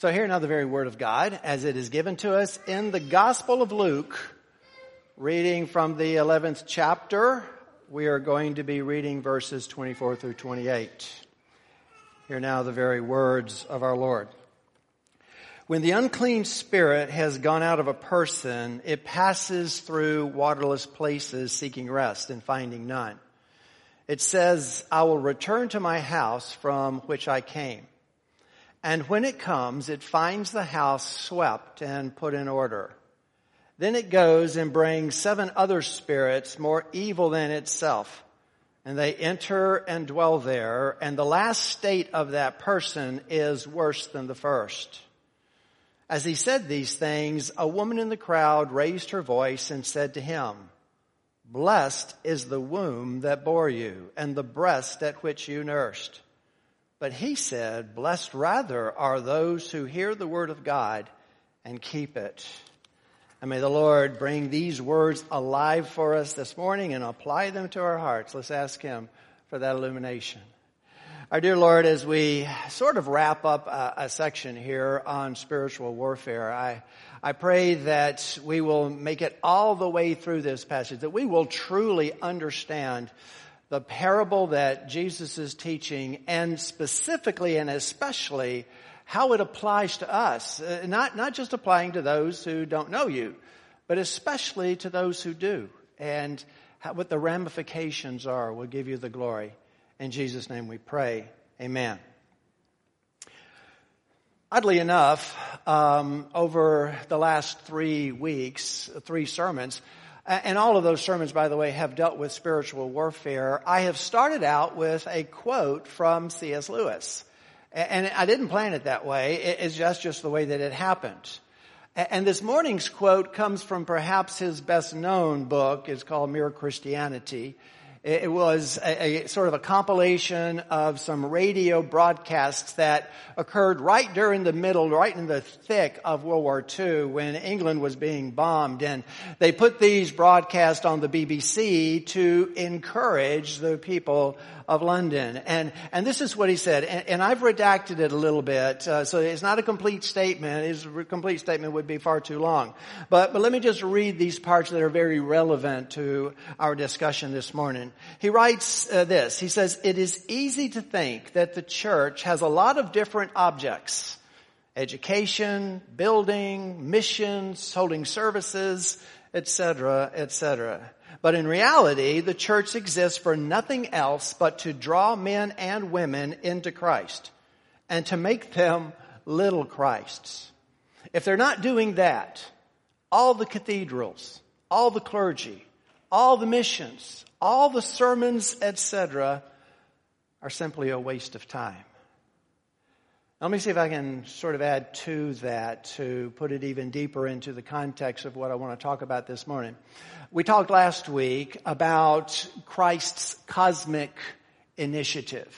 So hear now the very word of God as it is given to us in the Gospel of Luke, reading from the 11th chapter. We are going to be reading verses 24 through 28. Hear now the very words of our Lord. When the unclean spirit has gone out of a person, it passes through waterless places seeking rest and finding none. It says, I will return to my house from which I came. And when it comes, it finds the house swept and put in order. Then it goes and brings seven other spirits more evil than itself. And they enter and dwell there. And the last state of that person is worse than the first. As he said these things, a woman in the crowd raised her voice and said to him, Blessed is the womb that bore you and the breast at which you nursed. But he said, blessed rather are those who hear the word of God and keep it. And may the Lord bring these words alive for us this morning and apply them to our hearts. Let's ask him for that illumination. Our dear Lord, as we sort of wrap up a, a section here on spiritual warfare, I, I pray that we will make it all the way through this passage, that we will truly understand the parable that Jesus is teaching and specifically and especially how it applies to us. Uh, not, not just applying to those who don't know you, but especially to those who do. And how, what the ramifications are will give you the glory. In Jesus' name we pray. Amen. Oddly enough, um, over the last three weeks, three sermons, and all of those sermons, by the way, have dealt with spiritual warfare. I have started out with a quote from C.S. Lewis. And I didn't plan it that way. It's just, just the way that it happened. And this morning's quote comes from perhaps his best known book. It's called Mere Christianity. It was a, a, sort of a compilation of some radio broadcasts that occurred right during the middle, right in the thick of World War II when England was being bombed. And they put these broadcasts on the BBC to encourage the people of London. And, and this is what he said, and, and I've redacted it a little bit, uh, so it's not a complete statement. His complete statement would be far too long. But, but let me just read these parts that are very relevant to our discussion this morning. He writes uh, this, he says, it is easy to think that the church has a lot of different objects education, building, missions, holding services, etc., etc. But in reality, the church exists for nothing else but to draw men and women into Christ and to make them little Christs. If they're not doing that, all the cathedrals, all the clergy, all the missions, all the sermons, etc., are simply a waste of time. Let me see if I can sort of add to that to put it even deeper into the context of what I want to talk about this morning. We talked last week about Christ's cosmic initiative.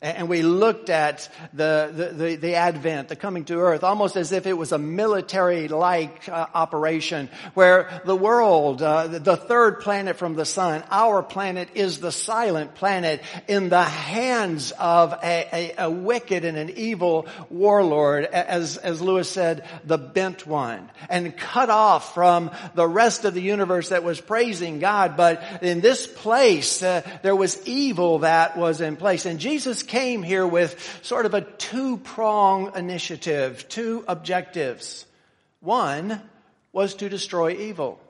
And we looked at the, the, the, the, advent, the coming to earth, almost as if it was a military-like uh, operation where the world, uh, the third planet from the sun, our planet is the silent planet in the hands of a, a, a wicked and an evil warlord, as, as Lewis said, the bent one, and cut off from the rest of the universe that was praising God. But in this place, uh, there was evil that was in place. And Jesus came here with sort of a two-prong initiative, two objectives. One was to destroy evil.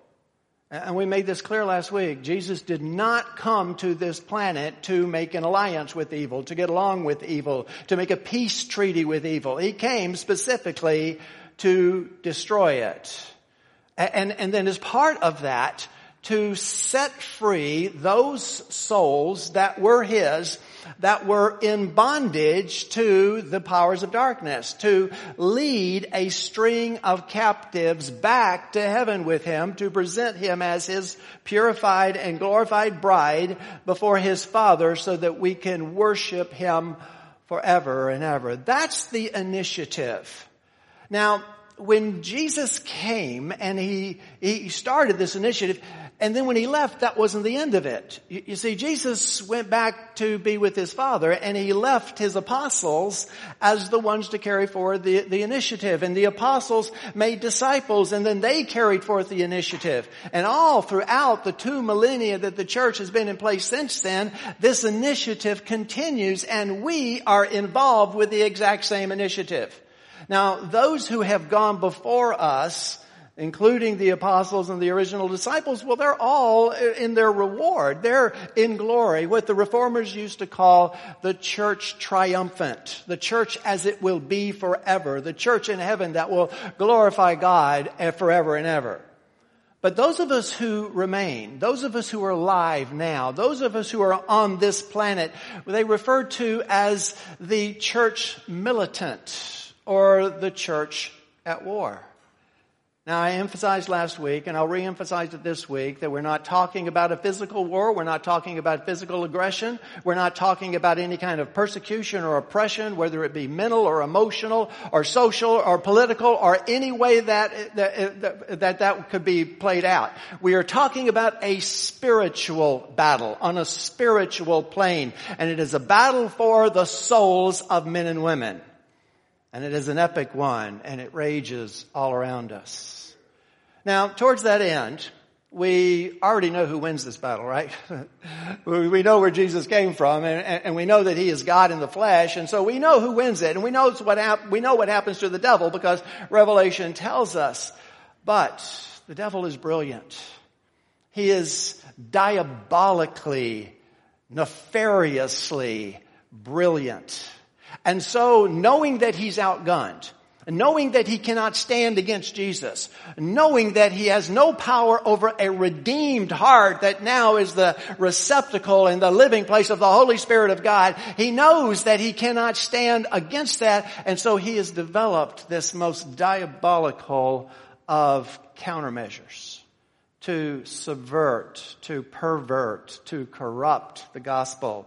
And we made this clear last week. Jesus did not come to this planet to make an alliance with evil, to get along with evil, to make a peace treaty with evil. He came specifically to destroy it. And, and then as part of that, to set free those souls that were His that were in bondage to the powers of darkness, to lead a string of captives back to heaven with him, to present him as his purified and glorified bride before his Father so that we can worship him forever and ever. That's the initiative. Now, when Jesus came and he, he started this initiative, And then when he left, that wasn't the end of it. You, see, Jesus went back to be with his Father and he left his apostles as the ones to carry forward the, the initiative. And the apostles made disciples and then they carried forth the initiative. And all throughout the two millennia that the church has been in place since then, this initiative continues and we are involved with the exact same initiative. Now, those who have gone before us including the apostles and the original disciples, well, they're all in their reward. They're in glory, what the reformers used to call the church triumphant, the church as it will be forever, the church in heaven that will glorify God eh, forever and ever. But those of us who remain, those of us who are alive now, those of us who are on this planet, they refer to as the church militant or the church at war. Now, I emphasized last week, and I'll re-emphasize it this week, that we're not talking about a physical war. We're not talking about physical aggression. We're not talking about any kind of persecution or oppression, whether it be mental or emotional or social or political or any way that that, that, that could be played out. We are talking about a spiritual battle on a spiritual plane, and it is a battle for the souls of men and women. And it is an epic one, and it rages all around us. Now, towards that end, we already know who wins this battle, right? we know where Jesus came from and, and, we know that he is God in the flesh and so we know who wins it and we know what hap- we know what happens to the devil because Revelation tells us. But the devil is brilliant. He is diabolically, nefariously brilliant. And so knowing that he's outgunned, knowing that he cannot stand against Jesus, knowing that he has no power over a redeemed heart that now is the receptacle and the living place of the Holy Spirit of God, he knows that he cannot stand against that, and so he has developed this most diabolical of countermeasures to subvert, to pervert, to corrupt the gospel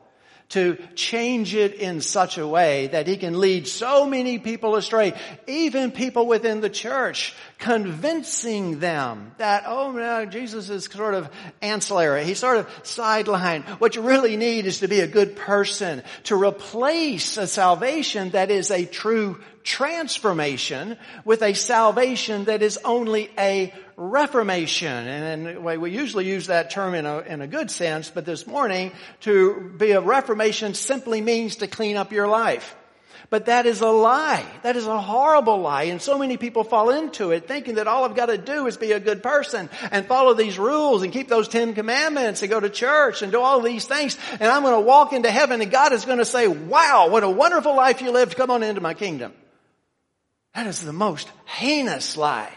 to change it in such a way that he can lead so many people astray, even people within the church, convincing them that, oh no, Jesus is sort of ancillary. He's sort of sidelined. What you really need is to be a good person, to replace a salvation that is a true transformation with a salvation that is only a reformation. And, in the way we usually use that term in a, in a good sense, but this morning to be a reformation simply means to clean up your life. But that is a lie. That is a horrible lie. And so many people fall into it thinking that all I've got to do is be a good person and follow these rules and keep those Ten Commandments and go to church and do all these things. And I'm going to walk into heaven and God is going to say, wow, what a wonderful life you lived. Come on into my kingdom. That is the most heinous lie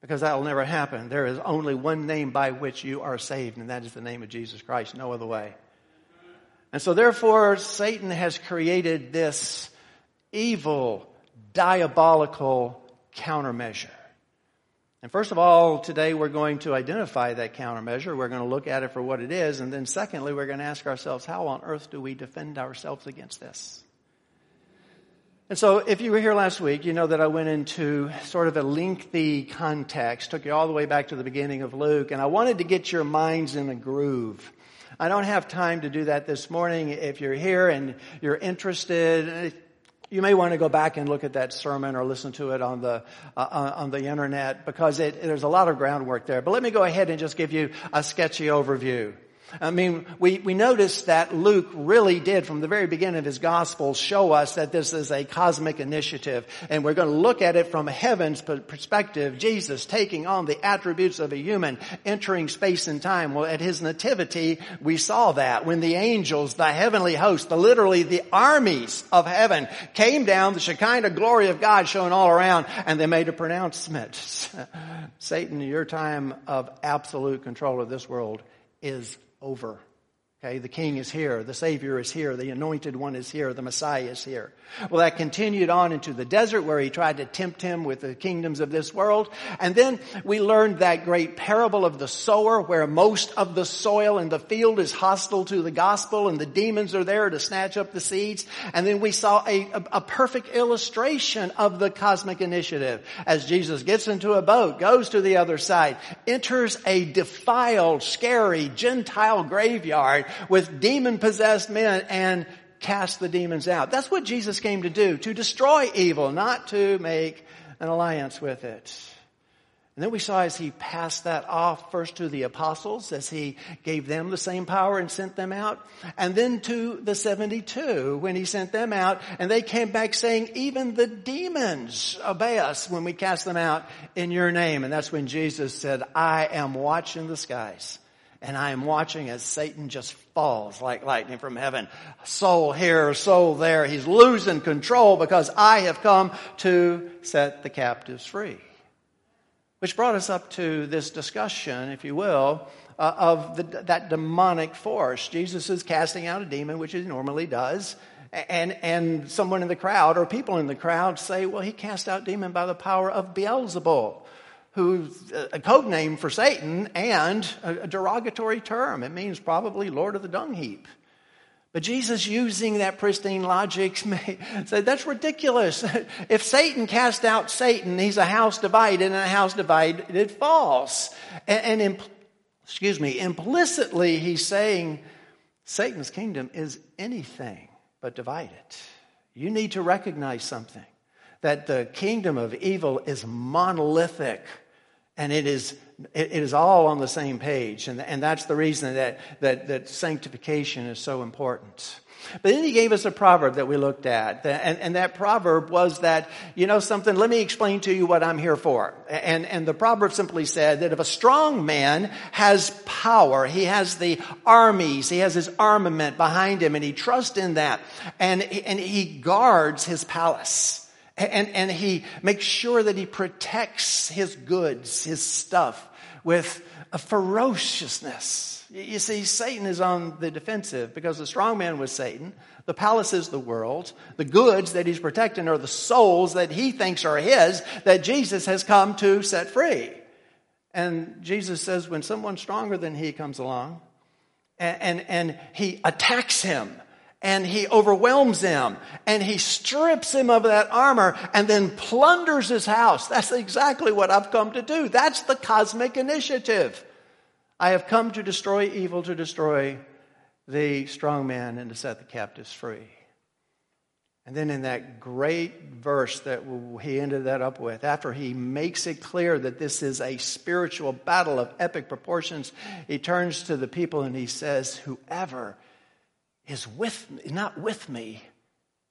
because that will never happen. There is only one name by which you are saved, and that is the name of Jesus Christ, no other way. And so therefore, Satan has created this evil, diabolical countermeasure. And first of all, today we're going to identify that countermeasure. We're going to look at it for what it is. And then secondly, we're going to ask ourselves, how on earth do we defend ourselves against this? And so if you were here last week, you know that I went into sort of a lengthy context, took you all the way back to the beginning of Luke, and I wanted to get your minds in a groove. I don't have time to do that this morning. If you're here and you're interested, you may want to go back and look at that sermon or listen to it on the uh, on the internet because it, there's a lot of groundwork there. But let me go ahead and just give you a sketchy overview. I mean, we, we notice that Luke really did from the very beginning of his gospel show us that this is a cosmic initiative and we're going to look at it from heaven's perspective. Jesus taking on the attributes of a human, entering space and time. Well, at his nativity, we saw that when the angels, the heavenly host, the literally the armies of heaven came down, the Shekinah glory of God shone all around and they made a pronouncement. Satan, your time of absolute control of this world is over. Okay, the king is here, the savior is here, the anointed one is here, the messiah is here. Well, that continued on into the desert where he tried to tempt him with the kingdoms of this world. And then we learned that great parable of the sower where most of the soil in the field is hostile to the gospel and the demons are there to snatch up the seeds. And then we saw a, a, a perfect illustration of the cosmic initiative as Jesus gets into a boat, goes to the other side, enters a defiled, scary Gentile graveyard with demon possessed men and cast the demons out. That's what Jesus came to do, to destroy evil, not to make an alliance with it. And then we saw as he passed that off first to the apostles as he gave them the same power and sent them out. And then to the 72 when he sent them out and they came back saying, even the demons obey us when we cast them out in your name. And that's when Jesus said, I am watching the skies and I am watching as Satan just falls like lightning from heaven. Soul here, soul there. He's losing control because I have come to set the captives free. Which brought us up to this discussion, if you will, uh, of the, that demonic force. Jesus is casting out a demon, which he normally does. And, and someone in the crowd or people in the crowd say, well, he cast out demon by the power of Beelzebul who's a code name for Satan and a derogatory term. It means probably Lord of the dung heap. But Jesus, using that pristine logic, said that's ridiculous. If Satan cast out Satan, he's a house divided, and a house divided falls. And, and excuse me, implicitly, he's saying Satan's kingdom is anything but divided. You need to recognize something that the kingdom of evil is monolithic and it is it is all on the same page. And, and that's the reason that, that, that sanctification is so important. But then he gave us a proverb that we looked at. And, and that proverb was that you know something let me explain to you what i'm here for. And, and the proverb simply said that if a strong man has power he has the armies he has his armament behind him and he trusts in that and, and he guards his palace and, and he makes sure that he protects his goods, his stuff, with a ferociousness. You see, Satan is on the defensive because the strong man was Satan. The palace is the world. The goods that he's protecting are the souls that he thinks are his that Jesus has come to set free. And Jesus says when someone stronger than he comes along and, and, and he attacks him, and he overwhelms him and he strips him of that armor and then plunders his house. That's exactly what I've come to do. That's the cosmic initiative. I have come to destroy evil, to destroy the strong man, and to set the captives free. And then in that great verse that he ended that up with, after he makes it clear that this is a spiritual battle of epic proportions, he turns to the people and he says, Whoever is with not with me,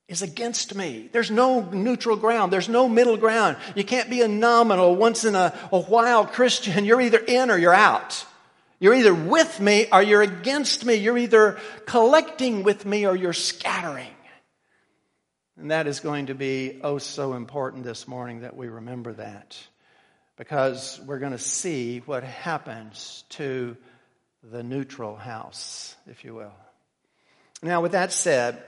is against me. There's no neutral ground. There's no middle ground. You can't be a nominal, once in a, a while Christian. You're either in or you're out. You're either with me or you're against me. You're either collecting with me or you're scattering. And that is going to be oh so important this morning that we remember that. Because we're going to see what happens to the neutral house, if you will. Now, with that said,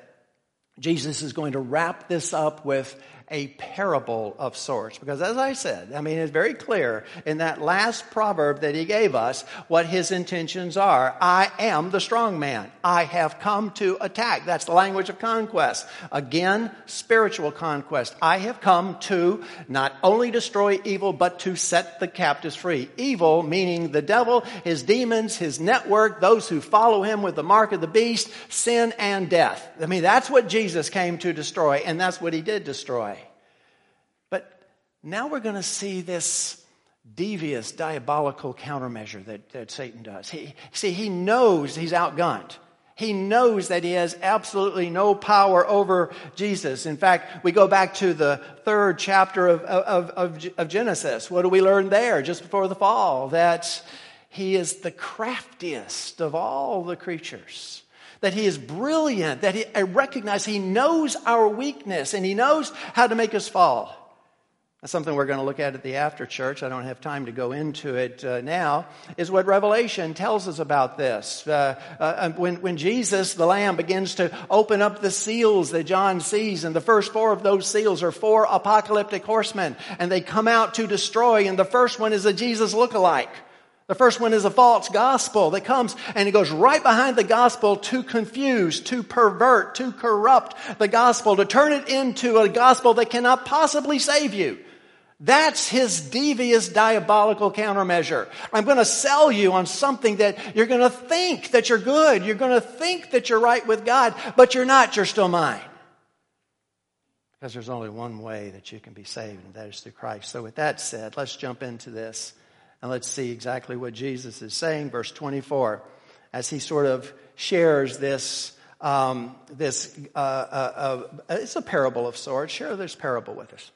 Jesus is going to wrap this up with a parable of sorts. Because as I said, I mean, it's very clear in that last proverb that he gave us what his intentions are. I am the strong man. I have come to attack. That's the language of conquest. Again, spiritual conquest. I have come to not only destroy evil, but to set the captives free. Evil meaning the devil, his demons, his network, those who follow him with the mark of the beast, sin and death. I mean, that's what Jesus came to destroy, and that's what he did destroy. Now we're going to see this devious, diabolical countermeasure that, that Satan does. He, see, he knows he's outgunned. He knows that he has absolutely no power over Jesus. In fact, we go back to the third chapter of, of, of, of, Genesis. What do we learn there just before the fall? That he is the craftiest of all the creatures. That he is brilliant. That he, I recognize he knows our weakness and he knows how to make us fall. Something we're going to look at at the after church. I don't have time to go into it uh, now. Is what Revelation tells us about this. Uh, uh, when, when Jesus, the Lamb, begins to open up the seals that John sees, and the first four of those seals are four apocalyptic horsemen, and they come out to destroy, and the first one is a Jesus look-alike. The first one is a false gospel that comes and it goes right behind the gospel to confuse, to pervert, to corrupt the gospel, to turn it into a gospel that cannot possibly save you. That's his devious, diabolical countermeasure. I'm going to sell you on something that you're going to think that you're good. You're going to think that you're right with God, but you're not. You're still mine. Because there's only one way that you can be saved, and that is through Christ. So with that said, let's jump into this and let's see exactly what Jesus is saying. Verse 24, as he sort of shares this um, this uh, uh, uh, it's a parable of sorts. Share this parable with us.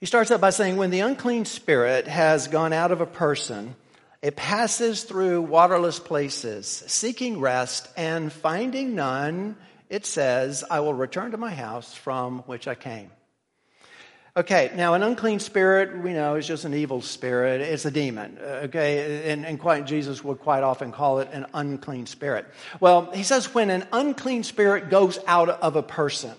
He starts out by saying, When the unclean spirit has gone out of a person, it passes through waterless places, seeking rest, and finding none, it says, I will return to my house from which I came. Okay, now an unclean spirit, we know, is just an evil spirit. It's a demon. Okay, and, and quite, Jesus would quite often call it an unclean spirit. Well, he says when an unclean spirit goes out of a person,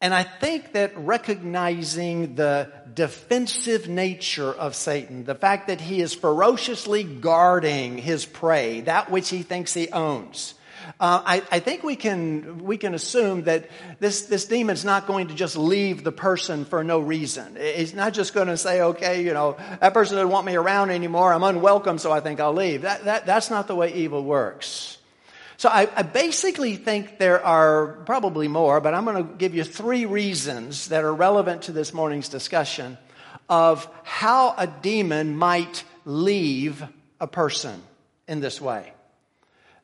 and I think that recognizing the defensive nature of Satan, the fact that he is ferociously guarding his prey, that which he thinks he owns, uh, I, I, think we can we can assume that this this demon's not going to just leave the person for no reason. He's not just going to say, "Okay, you know, that person doesn't want me around anymore. I'm unwelcome, so I think I'll leave." That that that's not the way evil works. So I, I, basically think there are probably more, but I'm going to give you three reasons that are relevant to this morning's discussion of how a demon might leave a person in this way.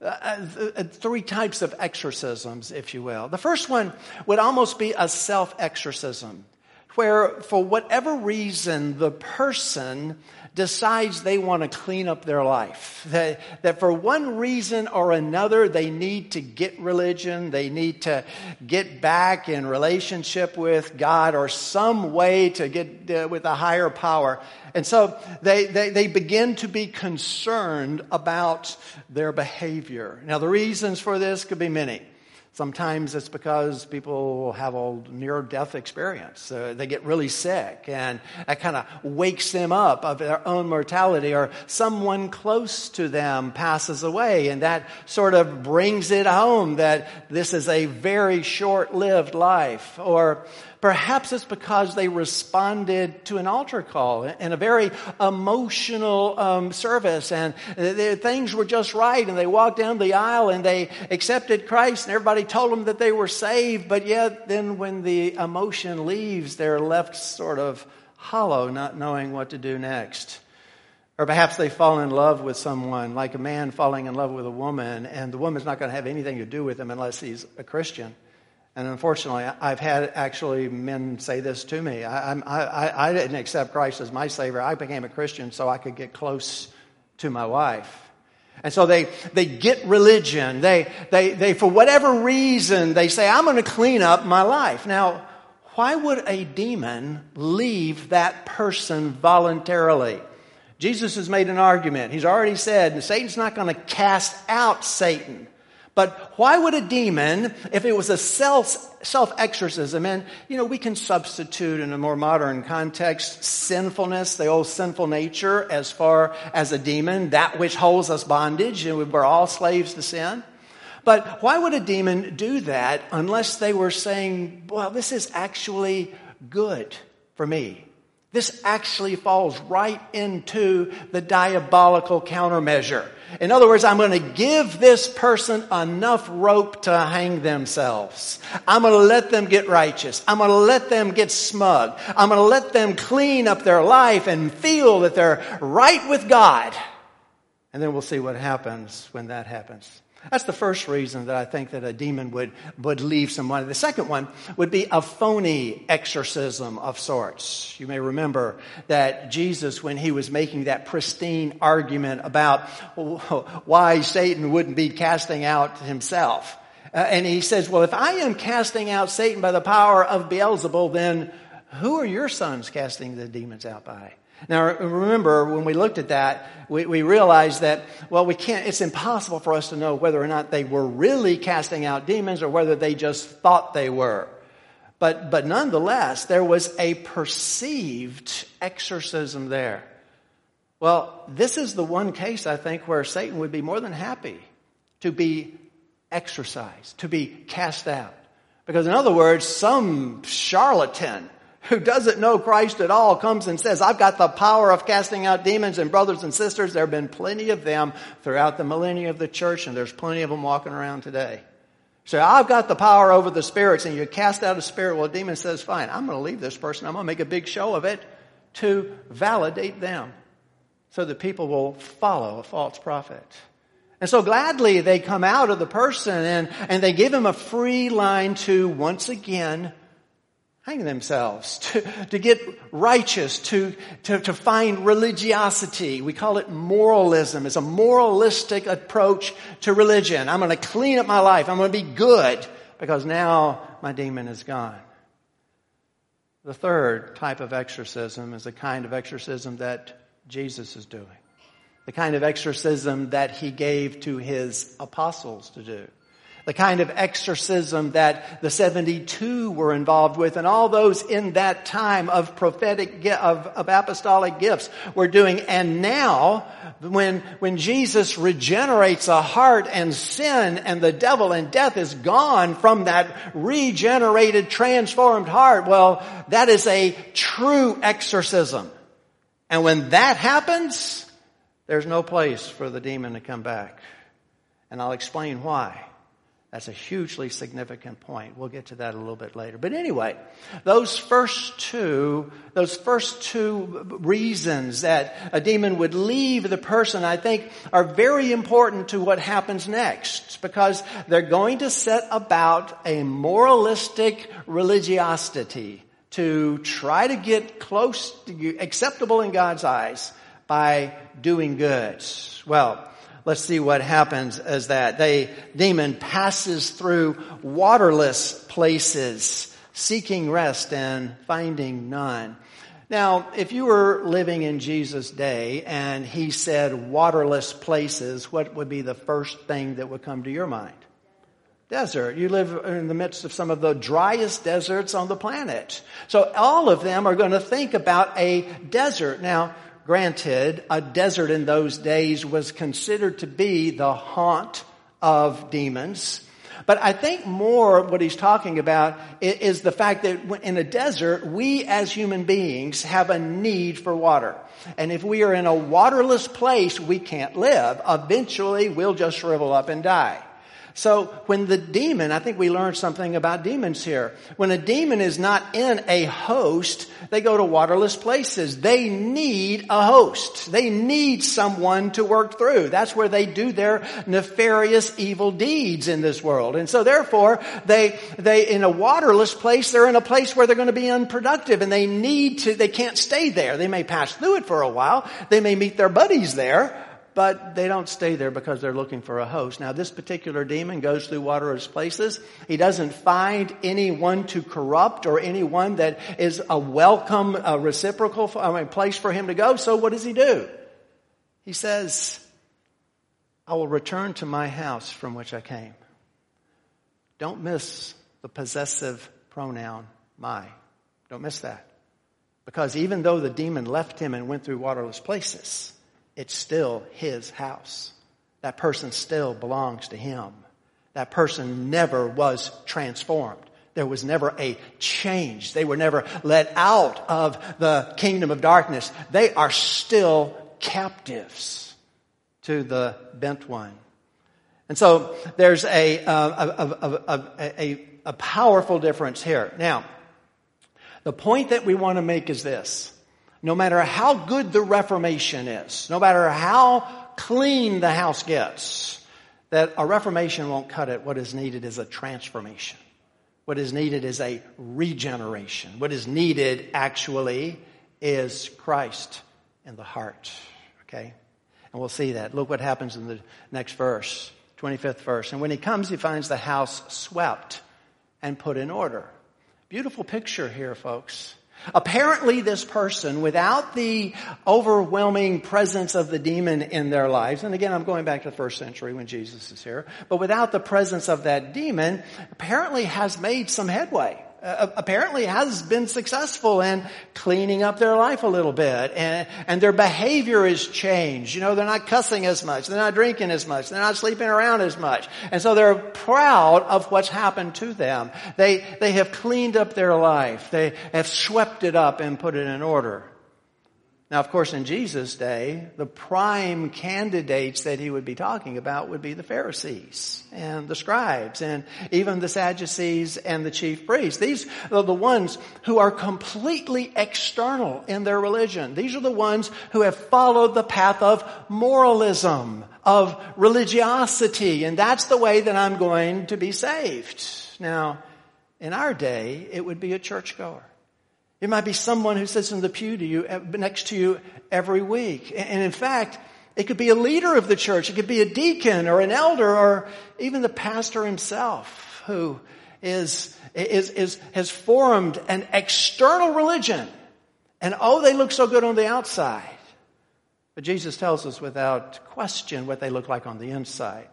Uh, uh, uh three types of exorcisms, if you will. The first one would almost be a self exorcism, where for whatever reason the person decides they want to clean up their life. That, that for one reason or another, they need to get religion, they need to get back in relationship with God or some way to get uh, with a higher power. And so they, they, they begin to be concerned about their behavior. Now, the reasons for this could be many. Sometimes it's because people have a near death experience. Uh, they get really sick and that kind of wakes them up of their own mortality or someone close to them passes away and that sort of brings it home that this is a very short lived life or Perhaps it's because they responded to an altar call in a very emotional um, service and things were just right and they walked down the aisle and they accepted Christ and everybody told them that they were saved, but yet then when the emotion leaves, they're left sort of hollow, not knowing what to do next. Or perhaps they fall in love with someone, like a man falling in love with a woman, and the woman's not going to have anything to do with him unless he's a Christian. And unfortunately, I've had actually men say this to me. I, I, I, didn't accept Christ as my Savior. I became a Christian so I could get close to my wife. And so they, they get religion. They, they, they, for whatever reason, they say, I'm going to clean up my life. Now, why would a demon leave that person voluntarily? Jesus has made an argument. He's already said Satan's not going to cast out Satan. But why would a demon, if it was a self, self-exorcism, and, you know, we can substitute in a more modern context sinfulness, the old sinful nature, as far as a demon, that which holds us bondage, and we're all slaves to sin. But why would a demon do that unless they were saying, well, this is actually good for me? This actually falls right into the diabolical countermeasure. In other words, I'm going to give this person enough rope to hang themselves. I'm going to let them get righteous. I'm going to let them get smug. I'm going to let them clean up their life and feel that they're right with God. And then we'll see what happens when that happens. That's the first reason that I think that a demon would, would leave someone. The second one would be a phony exorcism of sorts. You may remember that Jesus, when he was making that pristine argument about why Satan wouldn't be casting out himself, uh, and he says, well, if I am casting out Satan by the power of Beelzebul, then who are your sons casting the demons out by? Now, remember, when we looked at that, we, we, realized that, well, we can't, it's impossible for us to know whether or not they were really casting out demons or whether they just thought they were. But, but nonetheless, there was a perceived exorcism there. Well, this is the one case, I think, where Satan would be more than happy to be exorcised, to be cast out. Because in other words, some charlatan who doesn't know Christ at all comes and says, I've got the power of casting out demons and brothers and sisters. There have been plenty of them throughout the millennia of the church and there's plenty of them walking around today. So I've got the power over the spirits and you cast out a spirit. Well, a demon says, fine, I'm going to leave this person. I'm going to make a big show of it to validate them so that people will follow a false prophet. And so gladly they come out of the person and, and they give him a free line to once again hang themselves, to, to get righteous, to, to, to find religiosity. We call it moralism. It's a moralistic approach to religion. I'm going to clean up my life. I'm going to be good because now my demon is gone. The third type of exorcism is the kind of exorcism that Jesus is doing. The kind of exorcism that he gave to his apostles to do the kind of exorcism that the 72 were involved with and all those in that time of prophetic, of, of apostolic gifts were doing. And now, when, when Jesus regenerates a heart and sin and the devil and death is gone from that regenerated, transformed heart, well, that is a true exorcism. And when that happens, there's no place for the demon to come back. And I'll explain why. That's a hugely significant point. We'll get to that a little bit later. But anyway, those first two, those first two reasons that a demon would leave the person, I think are very important to what happens next because they're going to set about a moralistic religiosity to try to get close to acceptable in God's eyes by doing good. Well, let's see what happens as that the demon passes through waterless places, seeking rest and finding none. Now, if you were living in Jesus' day and he said waterless places, what would be the first thing that would come to your mind? Desert. You live in the midst of some of the driest deserts on the planet. So all of them are going to think about a desert. Now, Granted, a desert in those days was considered to be the haunt of demons. But I think more what he's talking about is the fact that in a desert, we as human beings have a need for water. And if we are in a waterless place, we can't live. Eventually, we'll just shrivel up and die. So when the demon, I think we learned something about demons here. When a demon is not in a host, they go to waterless places. They need a host. They need someone to work through. That's where they do their nefarious evil deeds in this world. And so therefore, they, they, in a waterless place, they're in a place where they're going to be unproductive and they need to, they can't stay there. They may pass through it for a while. They may meet their buddies there, but they don't stay there because they're looking for a host. Now this particular demon goes through waterless places. He doesn't find anyone to corrupt or anyone that is a welcome, a reciprocal I mean, place for him to go. So what does he do? He says, I will return to my house from which I came. Don't miss the possessive pronoun my. Don't miss that. Because even though the demon left him and went through waterless places, it's still his house. That person still belongs to him. That person never was transformed. There was never a change. They were never let out of the kingdom of darkness. They are still captives to the bent one. And so there's a, a, a, a powerful difference here. Now, the point that we want to make is this no matter how good the Reformation is, no matter how clean the house gets, that a Reformation won't cut it. What is needed is a transformation. What is needed is a regeneration. What is needed actually is Christ in the heart. Okay? And we'll see that. Look what happens in the next verse, 25th verse. And when he comes, he finds the house swept and put in order. Beautiful picture here, folks. Apparently this person, without the overwhelming presence of the demon in their lives, and again I'm going back to the first century when Jesus is here, but without the presence of that demon, apparently has made some headway. Uh, apparently has been successful in cleaning up their life a little bit and, and their behavior has changed. You know, they're not cussing as much. They're not drinking as much. They're not sleeping around as much. And so they're proud of what's happened to them. They, they have cleaned up their life. They have swept it up and put it in order. Now, of course, in Jesus' day, the prime candidates that he would be talking about would be the Pharisees and the scribes and even the Sadducees and the chief priests. These are the ones who are completely external in their religion. These are the ones who have followed the path of moralism, of religiosity, and that's the way that I'm going to be saved. Now, in our day, it would be a churchgoer. It might be someone who sits in the pew to you, uh, next to you every week. And in fact, it could be a leader of the church. It could be a deacon or an elder or even the pastor himself who is, is, is, has formed an external religion. And oh, they look so good on the outside. But Jesus tells us without question what they look like on the inside.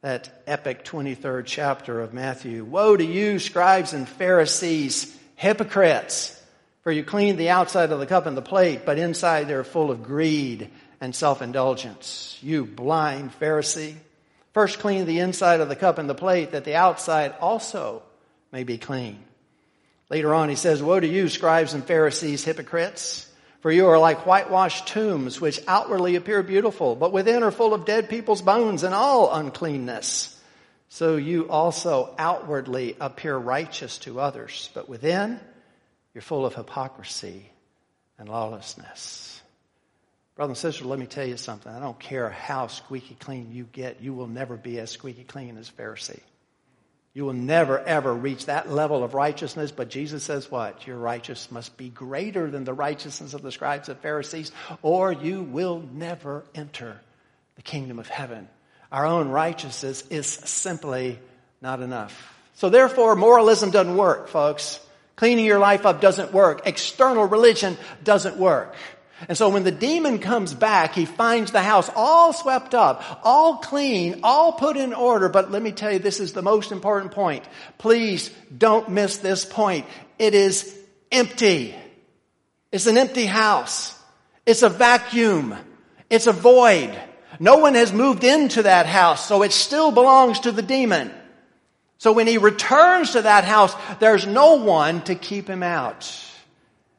That epic 23rd chapter of Matthew. Woe to you, scribes and Pharisees, hypocrites! For you clean the outside of the cup and the plate, but inside they're full of greed and self-indulgence. You blind Pharisee. First clean the inside of the cup and the plate that the outside also may be clean. Later on he says, Woe to you, scribes and Pharisees, hypocrites! For you are like whitewashed tombs, which outwardly appear beautiful, but within are full of dead people's bones and all uncleanness. So you also outwardly appear righteous to others, but within you're full of hypocrisy and lawlessness. Brother and sister, let me tell you something. I don't care how squeaky clean you get, you will never be as squeaky clean as Pharisee. You will never ever reach that level of righteousness, but Jesus says what? Your righteousness must be greater than the righteousness of the scribes and Pharisees, or you will never enter the kingdom of heaven. Our own righteousness is simply not enough. So therefore, moralism doesn't work, folks. Cleaning your life up doesn't work. External religion doesn't work. And so when the demon comes back, he finds the house all swept up, all clean, all put in order. But let me tell you, this is the most important point. Please don't miss this point. It is empty. It's an empty house. It's a vacuum. It's a void. No one has moved into that house, so it still belongs to the demon. So when he returns to that house, there's no one to keep him out.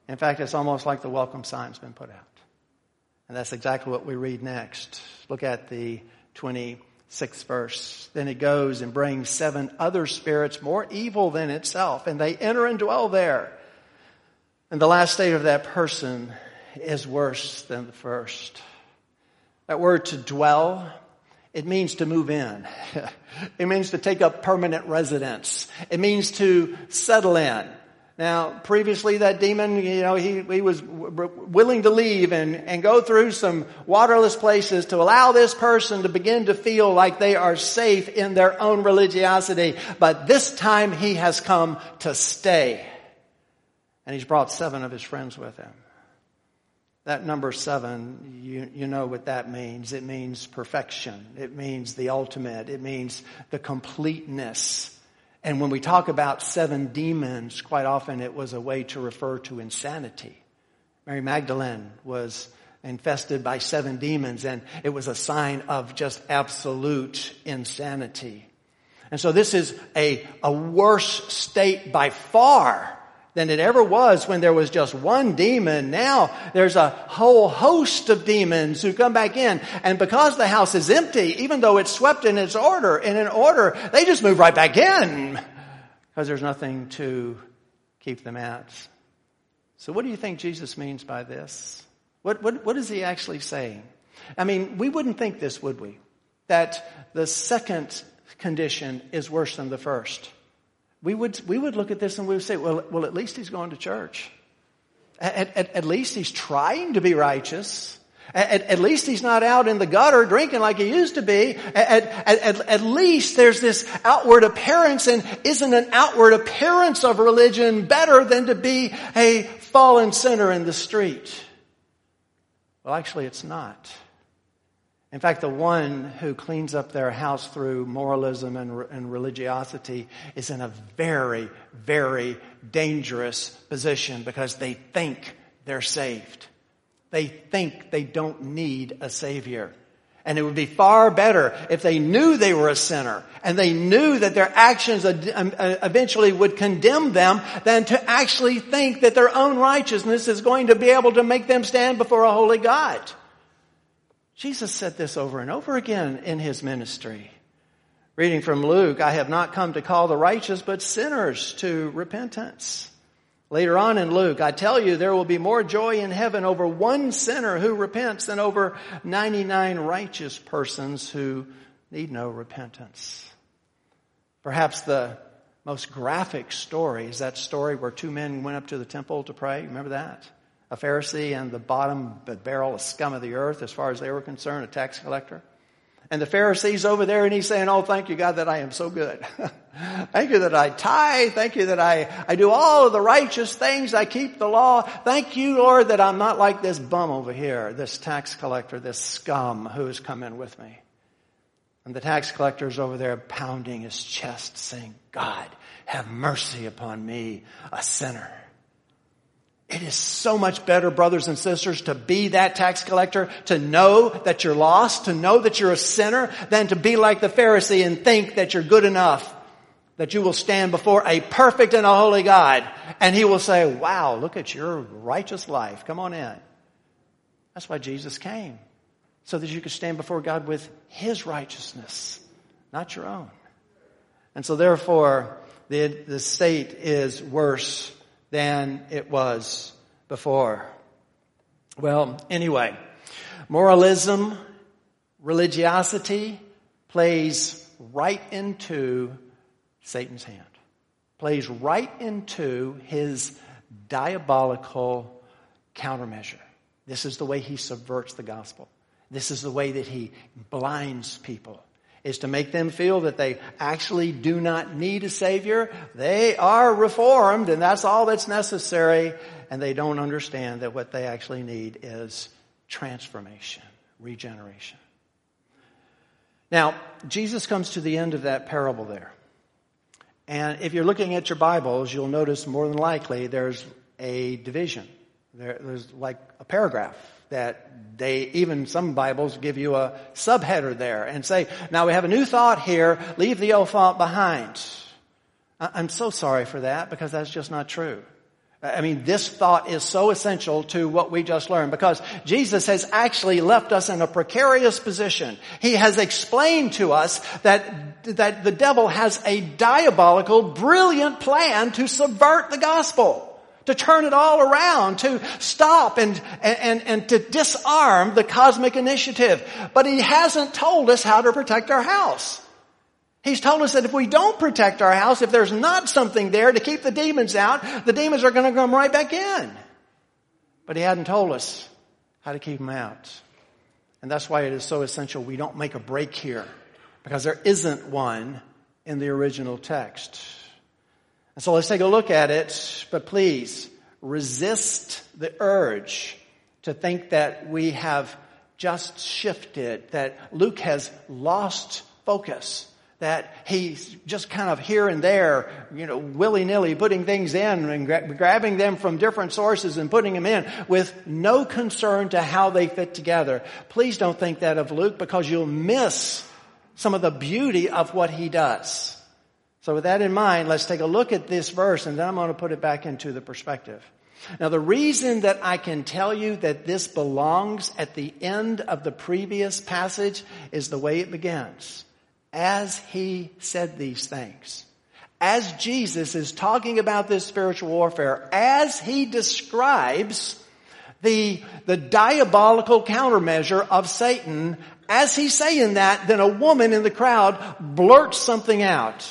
In fact, it's almost like the welcome sign's been put out. And that's exactly what we read next. Look at the 26th verse. Then it goes and brings seven other spirits more evil than itself, and they enter and dwell there. And the last state of that person is worse than the first. That word to dwell it means to move in. it means to take up permanent residence. It means to settle in. Now, previously that demon, you know, he, he was w- willing to leave and, and go through some waterless places to allow this person to begin to feel like they are safe in their own religiosity. But this time he has come to stay. And he's brought seven of his friends with him. That number seven, you, you know what that means. It means perfection. It means the ultimate. It means the completeness. And when we talk about seven demons, quite often it was a way to refer to insanity. Mary Magdalene was infested by seven demons and it was a sign of just absolute insanity. And so this is a, a worse state by far than it ever was when there was just one demon. Now there's a whole host of demons who come back in. And because the house is empty, even though it's swept in its order, in an order, they just move right back in. Because there's nothing to keep them out. So what do you think Jesus means by this? What, what, what is he actually saying? I mean, we wouldn't think this, would we? That the second condition is worse than the first we would, we would look at this and we would say, well, well, at least he's going to church. At, at, at least he's trying to be righteous. At, at, least he's not out in the gutter drinking like he used to be. At, at, least there's this outward appearance and isn't an outward appearance of religion better than to be a fallen sinner in the street. Well, actually, it's not. In fact, the one who cleans up their house through moralism and, and, religiosity is in a very, very dangerous position because they think they're saved. They think they don't need a savior. And it would be far better if they knew they were a sinner and they knew that their actions um, uh, eventually would condemn them than to actually think that their own righteousness is going to be able to make them stand before a holy God. Jesus said this over and over again in his ministry. Reading from Luke, I have not come to call the righteous, but sinners to repentance. Later on in Luke, I tell you, there will be more joy in heaven over one sinner who repents than over 99 righteous persons who need no repentance. Perhaps the most graphic story is that story where two men went up to the temple to pray. Remember that? A Pharisee and the bottom barrel of scum of the earth, as far as they were concerned, a tax collector. And the Pharisee's over there and he's saying, Oh, thank you, God, that I am so good. thank you that I tithe. Thank you that I, I do all of the righteous things. I keep the law. Thank you, Lord, that I'm not like this bum over here, this tax collector, this scum who has come in with me. And the tax collector is over there pounding his chest saying, God, have mercy upon me, a sinner. It is so much better, brothers and sisters, to be that tax collector, to know that you're lost, to know that you're a sinner, than to be like the Pharisee and think that you're good enough, that you will stand before a perfect and a holy God, and He will say, wow, look at your righteous life. Come on in. That's why Jesus came. So that you could stand before God with His righteousness, not your own. And so therefore, the, the state is worse than it was before. Well, anyway, moralism, religiosity plays right into Satan's hand, plays right into his diabolical countermeasure. This is the way he subverts the gospel. This is the way that he blinds people is to make them feel that they actually do not need a Savior. They are reformed and that's all that's necessary. And they don't understand that what they actually need is transformation, regeneration. Now, Jesus comes to the end of that parable there. And if you're looking at your Bibles, you'll notice more than likely there's a division. There, there's like a paragraph that they, even some Bibles give you a subheader there and say, now we have a new thought here, leave the old thought behind. I'm so sorry for that because that's just not true. I mean, this thought is so essential to what we just learned because Jesus has actually left us in a precarious position. He has explained to us that, that the devil has a diabolical, brilliant plan to subvert the gospel to turn it all around, to stop and, and, and to disarm the cosmic initiative. But he hasn't told us how to protect our house. He's told us that if we don't protect our house, if there's not something there to keep the demons out, the demons are going to come right back in. But he hadn't told us how to keep them out. And that's why it is so essential we don't make a break here, because there isn't one in the original text. And so let's take a look at it, but please resist the urge to think that we have just shifted, that Luke has lost focus, that he's just kind of here and there, you know, willy-nilly putting things in and gra- grabbing them from different sources and putting them in with no concern to how they fit together. Please don't think that of Luke because you'll miss some of the beauty of what he does. So with that in mind, let's take a look at this verse and then I'm going to put it back into the perspective. Now the reason that I can tell you that this belongs at the end of the previous passage is the way it begins. As he said these things. As Jesus is talking about this spiritual warfare, as he describes the, the diabolical countermeasure of Satan, as he's saying that, then a woman in the crowd blurts something out.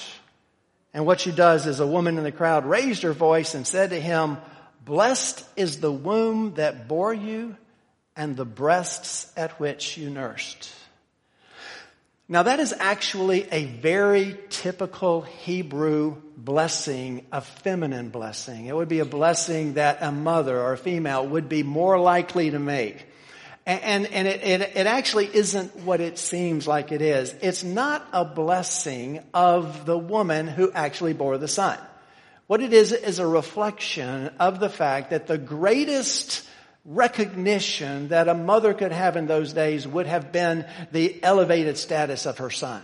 And what she does is a woman in the crowd raised her voice and said to him, Blessed is the womb that bore you and the breasts at which you nursed. Now that is actually a very typical Hebrew blessing, a feminine blessing. It would be a blessing that a mother or a female would be more likely to make. And, and it, it, it, actually isn't what it seems like it is. It's not a blessing of the woman who actually bore the son. What it is is a reflection of the fact that the greatest recognition that a mother could have in those days would have been the elevated status of her son.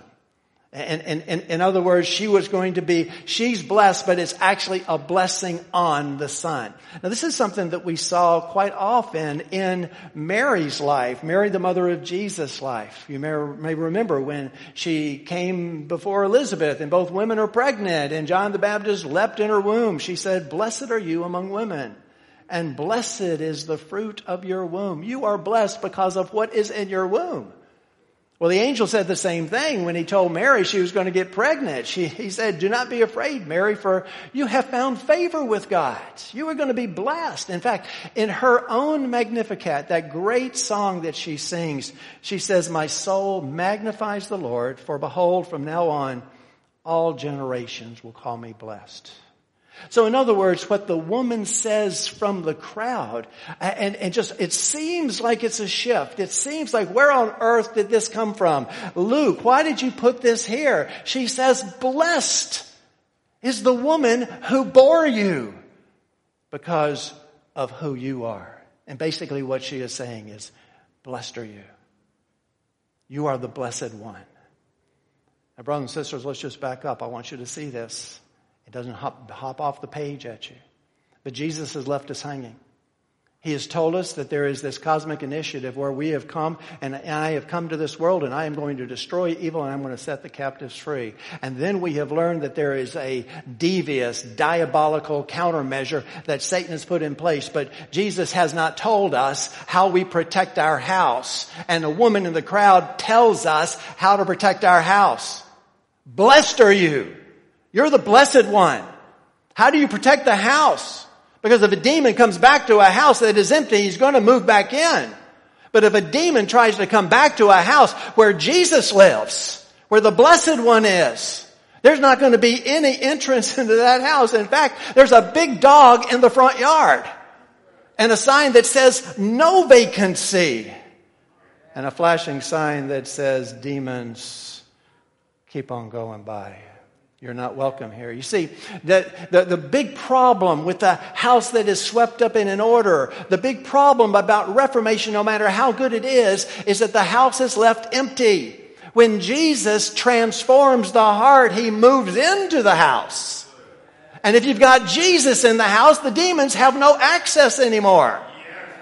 And, and, and, in other words, she was going to be, she's blessed, but it's actually a blessing on the son. Now this is something that we saw quite often in Mary's life, Mary the mother of Jesus' life. You may, may remember when she came before Elizabeth and both women are pregnant and John the Baptist leapt in her womb. She said, blessed are you among women and blessed is the fruit of your womb. You are blessed because of what is in your womb. Well, the angel said the same thing when he told Mary she was going to get pregnant. She, he said, do not be afraid, Mary, for you have found favor with God. You are going to be blessed. In fact, in her own Magnificat, that great song that she sings, she says, my soul magnifies the Lord, for behold, from now on, all generations will call me blessed. So in other words, what the woman says from the crowd, and, and just, it seems like it's a shift. It seems like where on earth did this come from? Luke, why did you put this here? She says, blessed is the woman who bore you because of who you are. And basically what she is saying is, blessed are you. You are the blessed one. Now brothers and sisters, let's just back up. I want you to see this. It doesn't hop, hop off the page at you. But Jesus has left us hanging. He has told us that there is this cosmic initiative where we have come and I have come to this world and I am going to destroy evil and I'm going to set the captives free. And then we have learned that there is a devious, diabolical countermeasure that Satan has put in place. But Jesus has not told us how we protect our house. And a woman in the crowd tells us how to protect our house. Blessed are you you're the blessed one. How do you protect the house? Because if a demon comes back to a house that is empty, he's going to move back in. But if a demon tries to come back to a house where Jesus lives, where the blessed one is, there's not going to be any entrance into that house. In fact, there's a big dog in the front yard and a sign that says no vacancy and a flashing sign that says demons keep on going by. You're not welcome here. You see, the, the, the, big problem with the house that is swept up in an order, the big problem about Reformation, no matter how good it is, is that the house is left empty. When Jesus transforms the heart, he moves into the house. And if you've got Jesus in the house, the demons have no access anymore.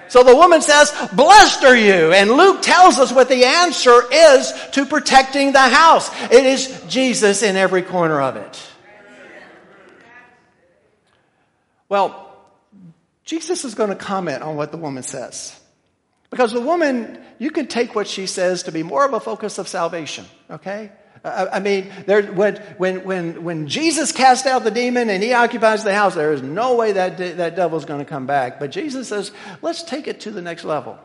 So the woman says, blessed are you. And Luke tells us what the answer is to protecting the house. It is Jesus in every corner of it. Well, Jesus is going to comment on what the woman says. Because the woman, you can take what she says to be more of a focus of salvation, okay? I mean, there, when, when, when, when Jesus cast out the demon and he occupies the house, there is no way that, that devil's going to come back. But Jesus says, let's take it to the next level.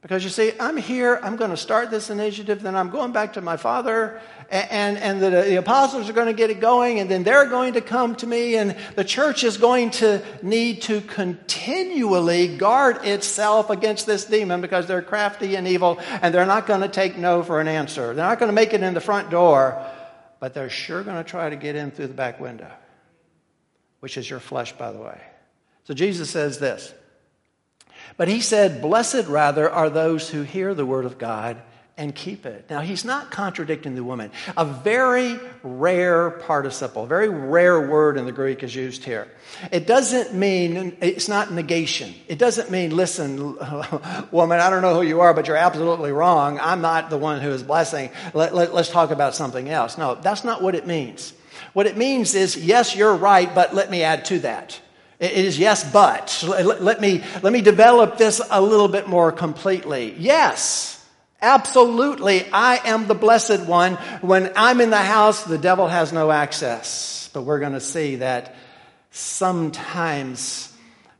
Because you see, I'm here, I'm going to start this initiative, then I'm going back to my father, and, and the, the, apostles are going to get it going, and then they're going to come to me, and the church is going to need to continually guard itself against this demon because they're crafty and evil, and they're not going to take no for an answer. They're not going to make it in the front door, but they're sure going to try to get in through the back window, which is your flesh, by the way. So Jesus says this. But he said, Blessed rather are those who hear the word of God and keep it. Now, he's not contradicting the woman. A very rare participle, a very rare word in the Greek is used here. It doesn't mean, it's not negation. It doesn't mean, listen, woman, I don't know who you are, but you're absolutely wrong. I'm not the one who is blessing. Let, let, let's talk about something else. No, that's not what it means. What it means is, yes, you're right, but let me add to that. It is yes, but. Let me, let me develop this a little bit more completely. Yes, absolutely, I am the blessed one. When I'm in the house, the devil has no access. But we're going to see that sometimes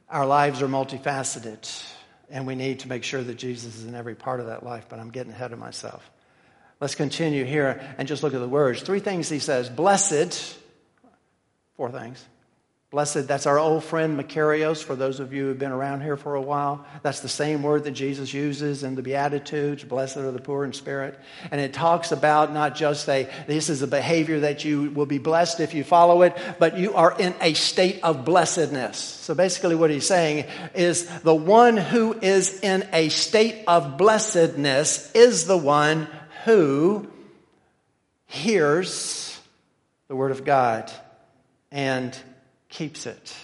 our lives are multifaceted, and we need to make sure that Jesus is in every part of that life, but I'm getting ahead of myself. Let's continue here and just look at the words. Three things he says Blessed, four things. Blessed, that's our old friend Macarios, for those of you who have been around here for a while. That's the same word that Jesus uses in the Beatitudes, blessed are the poor in spirit. And it talks about not just a, this is a behavior that you will be blessed if you follow it, but you are in a state of blessedness. So basically what he's saying is the one who is in a state of blessedness is the one who hears the word of God and keeps it.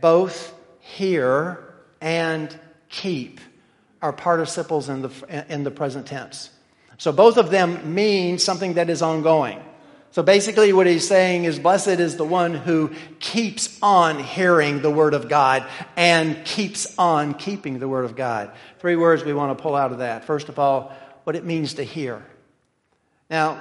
Both hear and keep are participles in the, in the present tense. So both of them mean something that is ongoing. So basically, what he's saying is, Blessed is the one who keeps on hearing the Word of God and keeps on keeping the Word of God. Three words we want to pull out of that. First of all, what it means to hear. Now,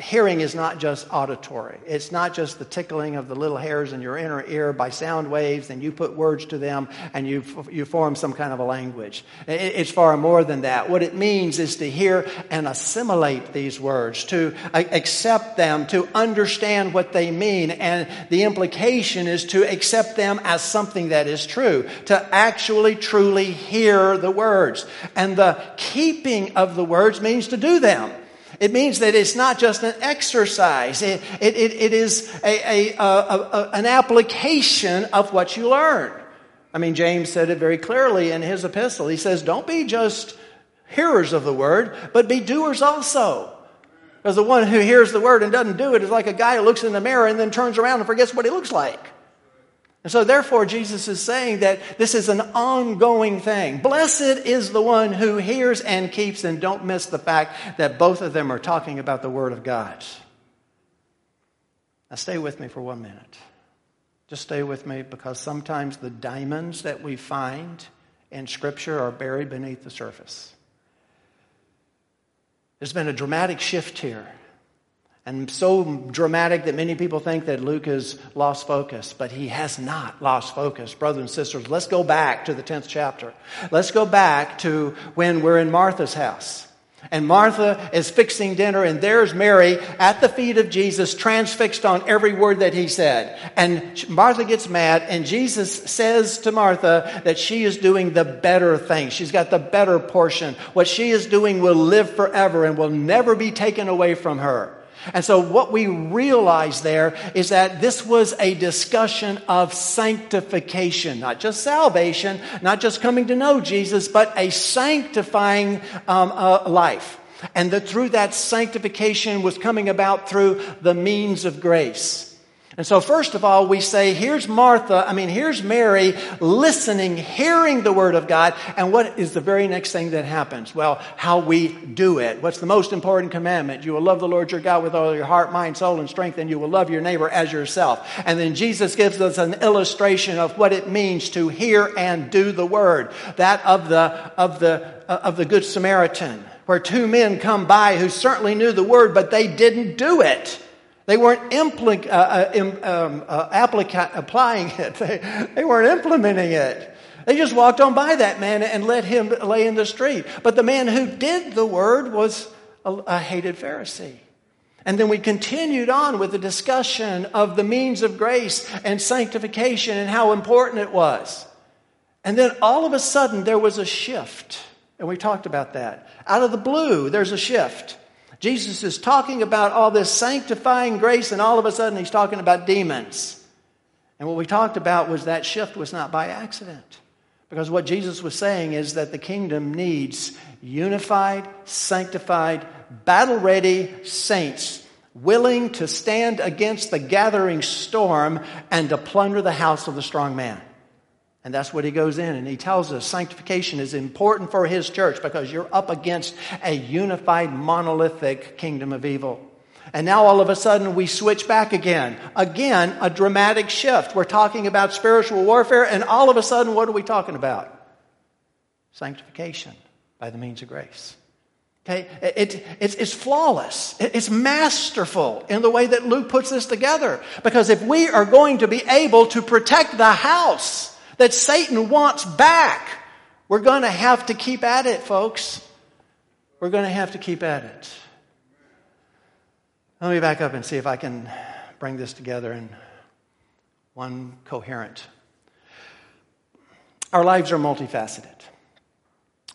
hearing is not just auditory. It's not just the tickling of the little hairs in your inner ear by sound waves, and you put words to them and you, you form some kind of a language. It's far more than that. What it means is to hear and assimilate these words, to accept them, to understand what they mean, and the implication is to accept them as something that is true, to actually truly hear the words. And the keeping of the words means to do them. It means that it's not just an exercise. It, it, it is a, a, a, an application of what you learn. I mean, James said it very clearly in his epistle. He says, don't be just hearers of the word, but be doers also. Because the one who hears the word and doesn't do it is like a guy who looks in the mirror and then turns around and forgets what he looks like. And so, therefore, Jesus is saying that this is an ongoing thing. Blessed is the one who hears and keeps, and don't miss the fact that both of them are talking about the Word of God. Now, stay with me for one minute. Just stay with me because sometimes the diamonds that we find in Scripture are buried beneath the surface. There's been a dramatic shift here and so dramatic that many people think that Luke has lost focus, but he has not lost focus. Brothers and sisters, let's go back to the 10th chapter. Let's go back to when we're in Martha's house. And Martha is fixing dinner, and there's Mary at the feet of Jesus, transfixed on every word that he said. And Martha gets mad, and Jesus says to Martha that she is doing the better thing. She's got the better portion. What she is doing will live forever and will never be taken away from her. And so what we realize there is that this was a discussion of sanctification, not just salvation, not just coming to know Jesus, but a sanctifying um, uh, life. And that through that sanctification was coming about through the means of grace. And so, first of all, we say, here's Martha, I mean, here's Mary listening, hearing the Word of God. And what is the very next thing that happens? Well, how we do it. What's the most important commandment? You will love the Lord your God with all your heart, mind, soul, and strength, and you will love your neighbor as yourself. And then Jesus gives us an illustration of what it means to hear and do the Word. That of the, of the, uh, of the Good Samaritan, where two men come by who certainly knew the Word, but they didn't do it. They weren't impl- uh, uh, um, uh, applica- applying it. They, they weren't implementing it. They just walked on by that man and let him lay in the street. But the man who did the word was a, a hated Pharisee. And then we continued on with the discussion of the means of grace and sanctification and how important it was. And then all of a sudden there was a shift. And we talked about that. Out of the blue, there's a shift. Jesus is talking about all this sanctifying grace, and all of a sudden he's talking about demons. And what we talked about was that shift was not by accident. Because what Jesus was saying is that the kingdom needs unified, sanctified, battle ready saints willing to stand against the gathering storm and to plunder the house of the strong man. And that's what he goes in and he tells us sanctification is important for his church because you're up against a unified monolithic kingdom of evil. And now all of a sudden we switch back again. Again, a dramatic shift. We're talking about spiritual warfare and all of a sudden what are we talking about? Sanctification by the means of grace. Okay, it, it's, it's flawless. It's masterful in the way that Luke puts this together. Because if we are going to be able to protect the house, that Satan wants back. We're going to have to keep at it, folks. We're going to have to keep at it. Let me back up and see if I can bring this together in one coherent. Our lives are multifaceted.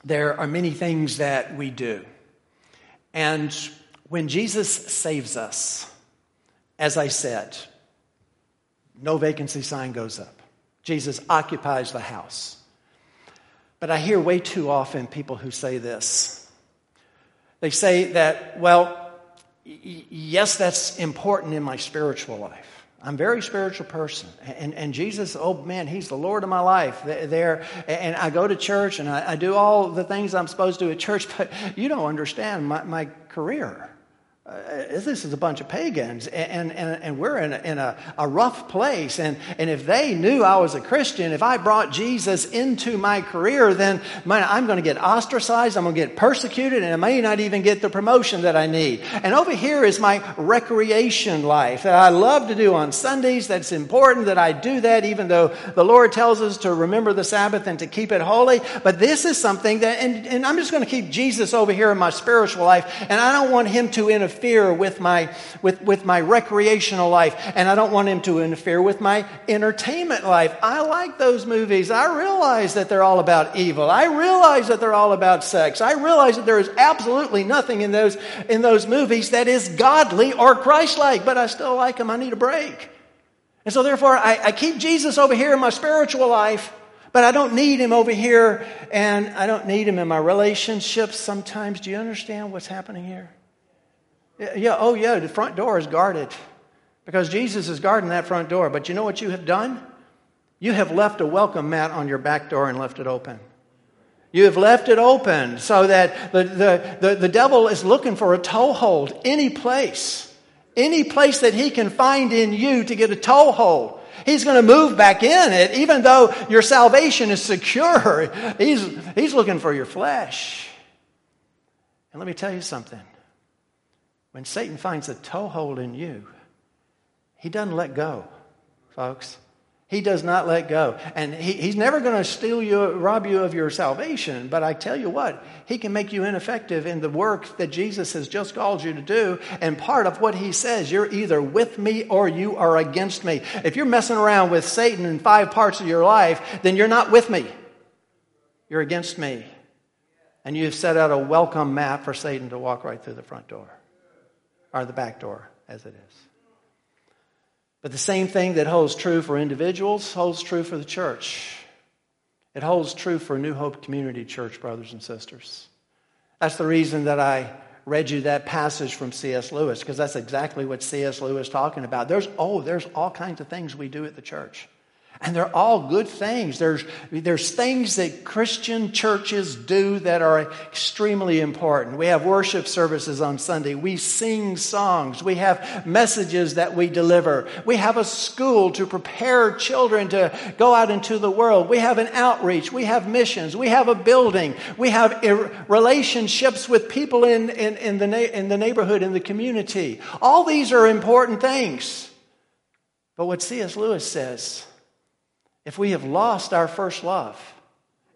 There are many things that we do. And when Jesus saves us, as I said, no vacancy sign goes up. Jesus occupies the house. But I hear way too often people who say this. They say that, well, yes, that's important in my spiritual life. I'm a very spiritual person. And, and Jesus, oh man, He's the Lord of my life there. And I go to church and I, I do all the things I'm supposed to do at church, but you don't understand my, my career. Uh, this is a bunch of pagans, and, and, and we're in, a, in a, a, rough place. And, and if they knew I was a Christian, if I brought Jesus into my career, then man, I'm going to get ostracized, I'm going to get persecuted, and I may not even get the promotion that I need. And over here is my recreation life that I love to do on Sundays. That's important that I do that, even though the Lord tells us to remember the Sabbath and to keep it holy. But this is something that, and, and I'm just going to keep Jesus over here in my spiritual life, and I don't want him to interfere interfere with my, with, with my recreational life, and I don't want him to interfere with my entertainment life. I like those movies. I realize that they're all about evil. I realize that they're all about sex. I realize that there is absolutely nothing in those, in those movies that is godly or Christ like, but I still like them. I need a break. And so, therefore, I, I keep Jesus over here in my spiritual life. But I don't need him over here, and I don't need him in my relationships sometimes. Do you understand what's happening here? Yeah, oh, yeah, the front door is guarded because Jesus is guarding that front door. But you know what you have done? You have left a welcome mat on your back door and left it open. You have left it open so that the, the, the, the devil is looking for a toehold any place, any place that he can find in you to get a toehold. He's going to move back in it, even though your salvation is secure. He's, he's looking for your flesh. And let me tell you something when Satan finds a toehold in you, he doesn't let go, folks. He does not let go. And he, he's never going to steal you, rob you of your salvation. But I tell you what, he can make you ineffective in the work that Jesus has just called you to do. And part of what he says, you're either with me or you are against me. If you're messing around with Satan in five parts of your life, then you're not with me. You're against me. And you've set out a welcome mat for Satan to walk right through the front door or the back door, as it is. But the same thing that holds true for individuals holds true for the church. It holds true for New Hope Community Church, brothers and sisters. That's the reason that I read you that passage from C.S. Lewis, because that's exactly what C.S. Lewis is talking about. There's, oh, there's all kinds of things we do at the church. And they're all good things. There's, there's things that Christian churches do that are extremely important. We have worship services on Sunday. We sing songs. We have messages that we deliver. We have a school to prepare children to go out into the world. We have an outreach. We have missions. We have a building. We have relationships with people in, in, in, the, in the neighborhood, in the community. All these are important things. But what C.S. Lewis says, if we have lost our first love,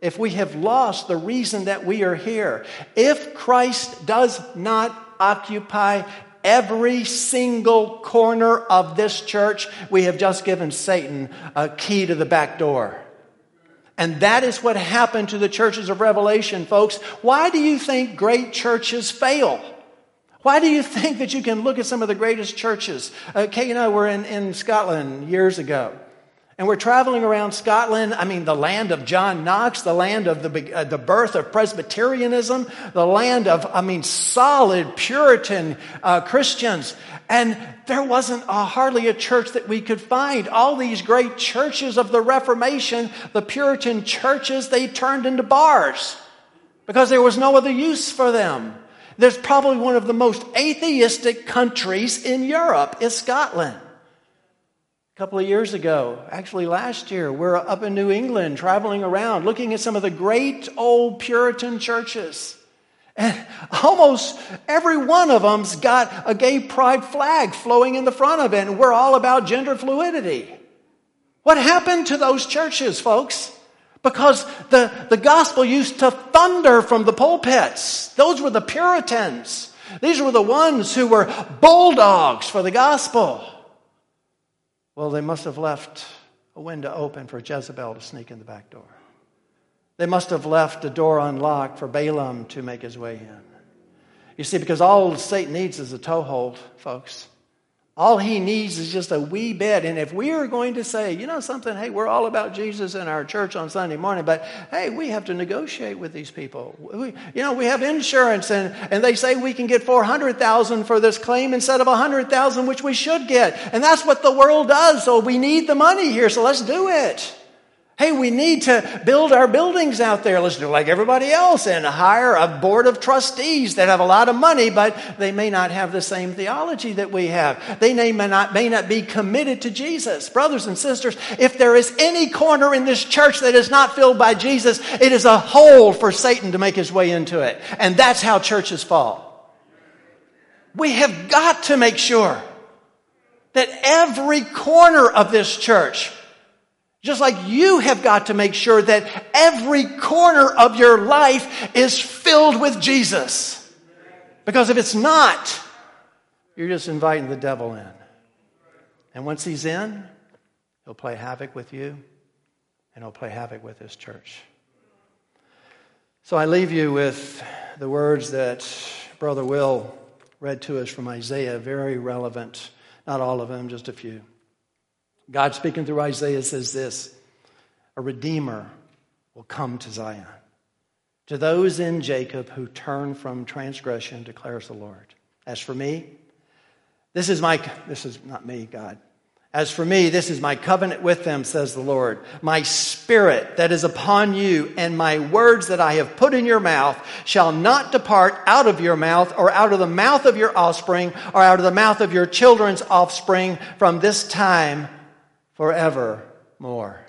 if we have lost the reason that we are here, if Christ does not occupy every single corner of this church, we have just given Satan a key to the back door. And that is what happened to the churches of Revelation, folks. Why do you think great churches fail? Why do you think that you can look at some of the greatest churches? Uh, Kay and I were in, in Scotland years ago. And we're traveling around Scotland, I mean, the land of John Knox, the land of the, uh, the birth of Presbyterianism, the land of, I mean, solid Puritan uh, Christians. And there wasn't a, hardly a church that we could find. All these great churches of the Reformation, the Puritan churches, they turned into bars because there was no other use for them. There's probably one of the most atheistic countries in Europe is Scotland. A couple of years ago, actually last year, we're up in New England traveling around looking at some of the great old Puritan churches. And almost every one of them's got a gay pride flag flowing in the front of it, and we're all about gender fluidity. What happened to those churches, folks? Because the, the gospel used to thunder from the pulpits. Those were the Puritans. These were the ones who were bulldogs for the gospel. Well, they must have left a window open for Jezebel to sneak in the back door. They must have left a door unlocked for Balaam to make his way in. You see, because all Satan needs is a toehold, folks. All he needs is just a wee bit. And if we are going to say, you know something, hey, we're all about Jesus in our church on Sunday morning, but hey, we have to negotiate with these people. We, you know, we have insurance and, and they say we can get 400,000 for this claim instead of 100,000, which we should get. And that's what the world does. So we need the money here. So let's do it. Hey, we need to build our buildings out there. Do like everybody else and hire a board of trustees that have a lot of money, but they may not have the same theology that we have. They may not, may not be committed to Jesus. Brothers and sisters, if there is any corner in this church that is not filled by Jesus, it is a hole for Satan to make his way into it. And that's how churches fall. We have got to make sure that every corner of this church just like you have got to make sure that every corner of your life is filled with Jesus. Because if it's not, you're just inviting the devil in. And once he's in, he'll play havoc with you and he'll play havoc with his church. So I leave you with the words that Brother Will read to us from Isaiah, very relevant. Not all of them, just a few. God speaking through Isaiah says this A redeemer will come to Zion. To those in Jacob who turn from transgression, declares the Lord. As for me, this is my, this is not me, God. As for me, this is my covenant with them, says the Lord. My spirit that is upon you and my words that I have put in your mouth shall not depart out of your mouth or out of the mouth of your offspring or out of the mouth of your children's offspring from this time forevermore.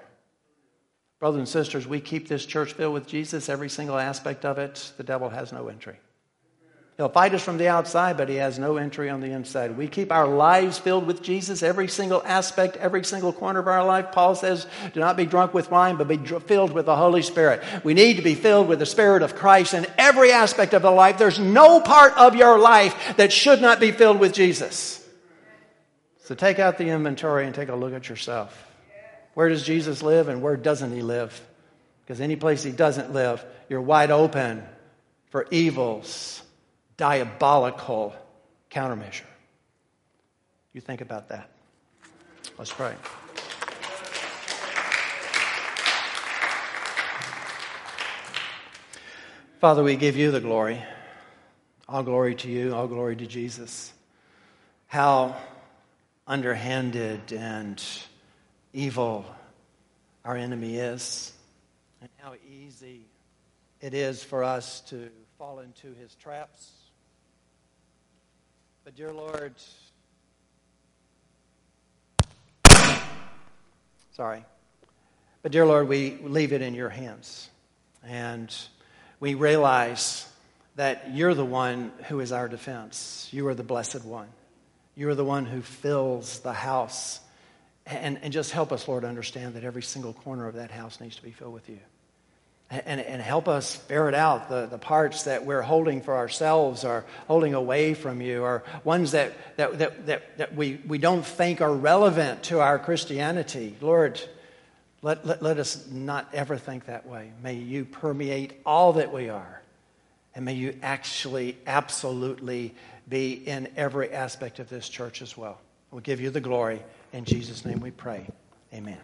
Brothers and sisters, we keep this church filled with Jesus, every single aspect of it. The devil has no entry. He'll fight us from the outside, but he has no entry on the inside. We keep our lives filled with Jesus, every single aspect, every single corner of our life. Paul says, do not be drunk with wine, but be filled with the Holy Spirit. We need to be filled with the Spirit of Christ in every aspect of the life. There's no part of your life that should not be filled with Jesus. So take out the inventory and take a look at yourself. Where does Jesus live and where doesn't he live? Because any place he doesn't live, you're wide open for evil's diabolical countermeasure. You think about that. Let's pray. Father, we give you the glory. All glory to you, all glory to Jesus. How underhanded and evil our enemy is, and how easy it is for us to fall into his traps. But, dear Lord, sorry. But, dear Lord, we leave it in your hands. And we realize that you're the one who is our defense. You are the blessed one. You are the one who fills the house. And, and just help us, Lord, understand that every single corner of that house needs to be filled with you. And, and help us ferret out the, the parts that we're holding for ourselves or holding away from you or ones that, that, that, that, that we, we don't think are relevant to our Christianity. Lord, let, let, let us not ever think that way. May you permeate all that we are. And may you actually, absolutely be in every aspect of this church as well. We'll give you the glory. In Jesus' name we pray. Amen.